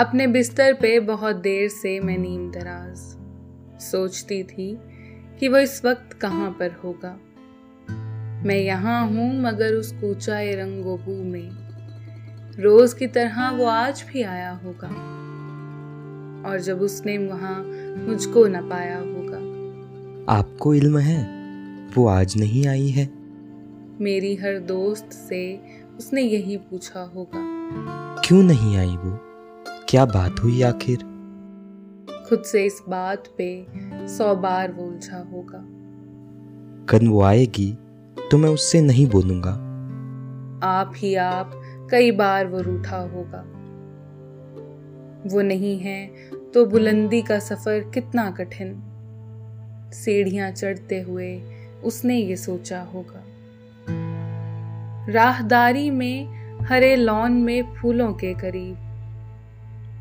अपने बिस्तर पे बहुत देर से मैं नीम दराज सोचती थी कि वो इस वक्त कहाँ पर होगा। मैं यहाँ हूँ मगर उस कूचाए रंगोबू में। रोज की तरह वो आज भी आया होगा और जब उसने वहाँ मुझको न पाया होगा। आपको इल्म है? वो आज नहीं आई है। मेरी हर दोस्त से उसने यही पूछा होगा। क्यों नहीं आई वो? क्या बात हुई आखिर? खुद से इस बात पे सौ बार वो उलझा होगा। कन वो आएगी तो मैं उससे नहीं बोलूँगा। आप ही आप कई बार वो रूठा होगा। वो नहीं है तो बुलंदी का सफ़र कितना कठिन। सीढ़ियाँ चढ़ते हुए उसने ये सोचा होगा। राहदारी में हरे लॉन में फूलों के करीब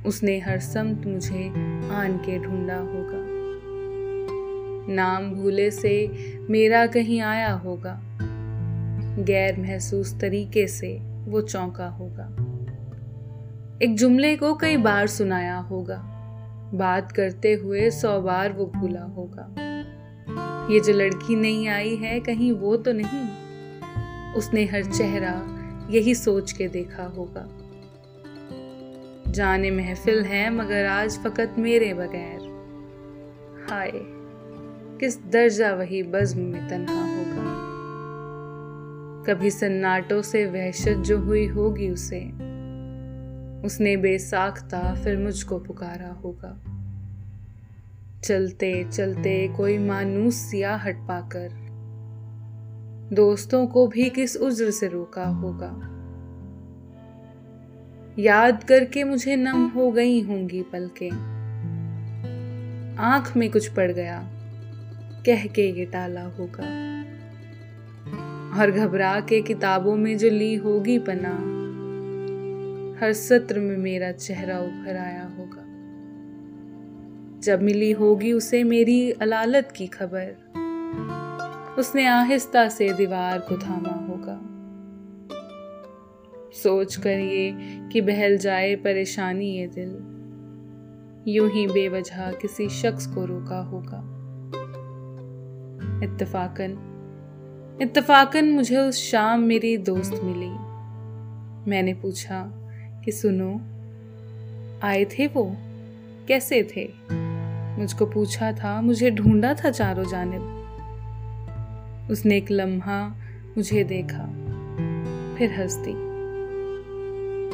उसने हर समत मुझे आन के ढूंढा होगा। नाम भूले से मेरा कहीं आया होगा। गैर महसूस तरीके से वो चौंका होगा। एक जुमले को कई बार सुनाया होगा। बात करते हुए सौ बार वो भूला होगा। ये जो लड़की नहीं आई है, कहीं वो तो नहीं। उसने हर चेहरा यही सोच के देखा होगा। जाने महफिल है, मगर आज फकत मेरे बगैर। हाय, किस दर्जा वही बज्म में तन्हा होगा? कभी सन्नाटों से वहशत जो हुई होगी उसे, उसने बेसाख्ता फिर मुझको पुकारा होगा। चलते चलते कोई मानूस सिया हट पाकर, दोस्तों को भी किस उज्र से रोका होगा? याद करके मुझे नम हो गई होंगी पलके। आँख में कुछ पड़ गया, कह के ये टाला होगा। और घबरा के किताबों में जो ली होगी पना, हर सत्र में मेरा चेहरा उभर आया होगा। जब मिली होगी उसे मेरी अलालत की खबर, उसने आहिस्ता से दीवार को थामा होगा। सोच कर ये कि बहल जाए परेशानी ये दिल। यूँ ही बेवजह किसी शख्स को रोका होगा। इत्तफाकन इत्तफाकन मुझे उस शाम मेरी दोस्त मिली। मैंने पूछा कि सुनो, आए थे वो? कैसे थे? मुझको पूछा था, मुझे ढूंढा था चारों जानिब। उसने एक लम्हा मुझे देखा, फिर हंस दी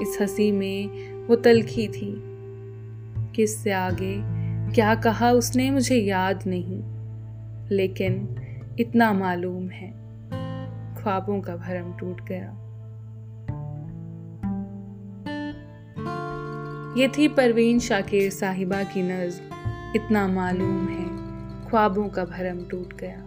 इस हँसी में वो तलखी थी। किससे आगे, क्या कहा उसने मुझे याद नहीं। लेकिन इतना मालूम है, ख्वाबों का भरम टूट गया। ये थी परवीन शाकिर साहिबा की नज्म इतना मालूम है, ख्वाबों का भरम टूट गया।